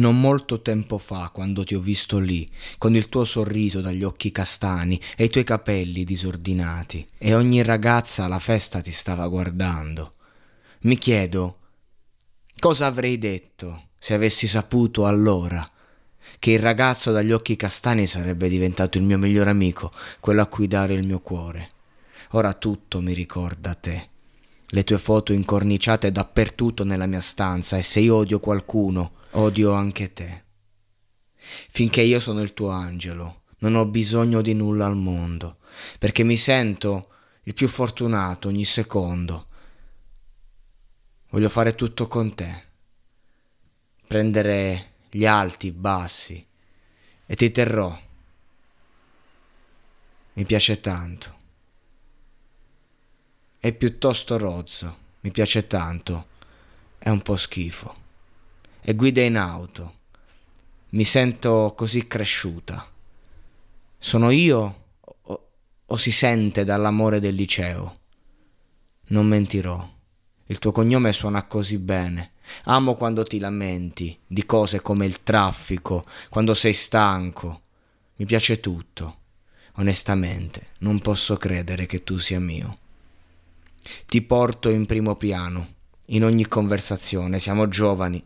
Non molto tempo fa, quando ti ho visto lì, con il tuo sorriso dagli occhi castani e i tuoi capelli disordinati, e ogni ragazza alla festa ti stava guardando. Mi chiedo, cosa avrei detto se avessi saputo allora che il ragazzo dagli occhi castani sarebbe diventato il mio migliore amico, quello a cui dare il mio cuore. Ora tutto mi ricorda te. Le tue foto incorniciate dappertutto nella mia stanza e se io odio qualcuno, odio anche te. Finché io sono il tuo angelo, non ho bisogno di nulla al mondo, perché mi sento il più fortunato ogni secondo. Voglio fare tutto con te, prendere gli alti, i bassi, e ti terrò. Mi piace tanto. È piuttosto rozzo, mi piace tanto, è un po' schifo e guida in auto. Mi sento così cresciuta. Sono io o, o si sente dall'amore del liceo? Non mentirò. Il tuo cognome suona così bene. Amo quando ti lamenti di cose come il traffico, quando sei stanco. Mi piace tutto. Onestamente, non posso credere che tu sia mio. Ti porto in primo piano, in ogni conversazione. Siamo giovani,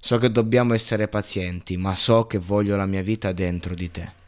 So che dobbiamo essere pazienti, ma so che voglio la mia vita dentro di te.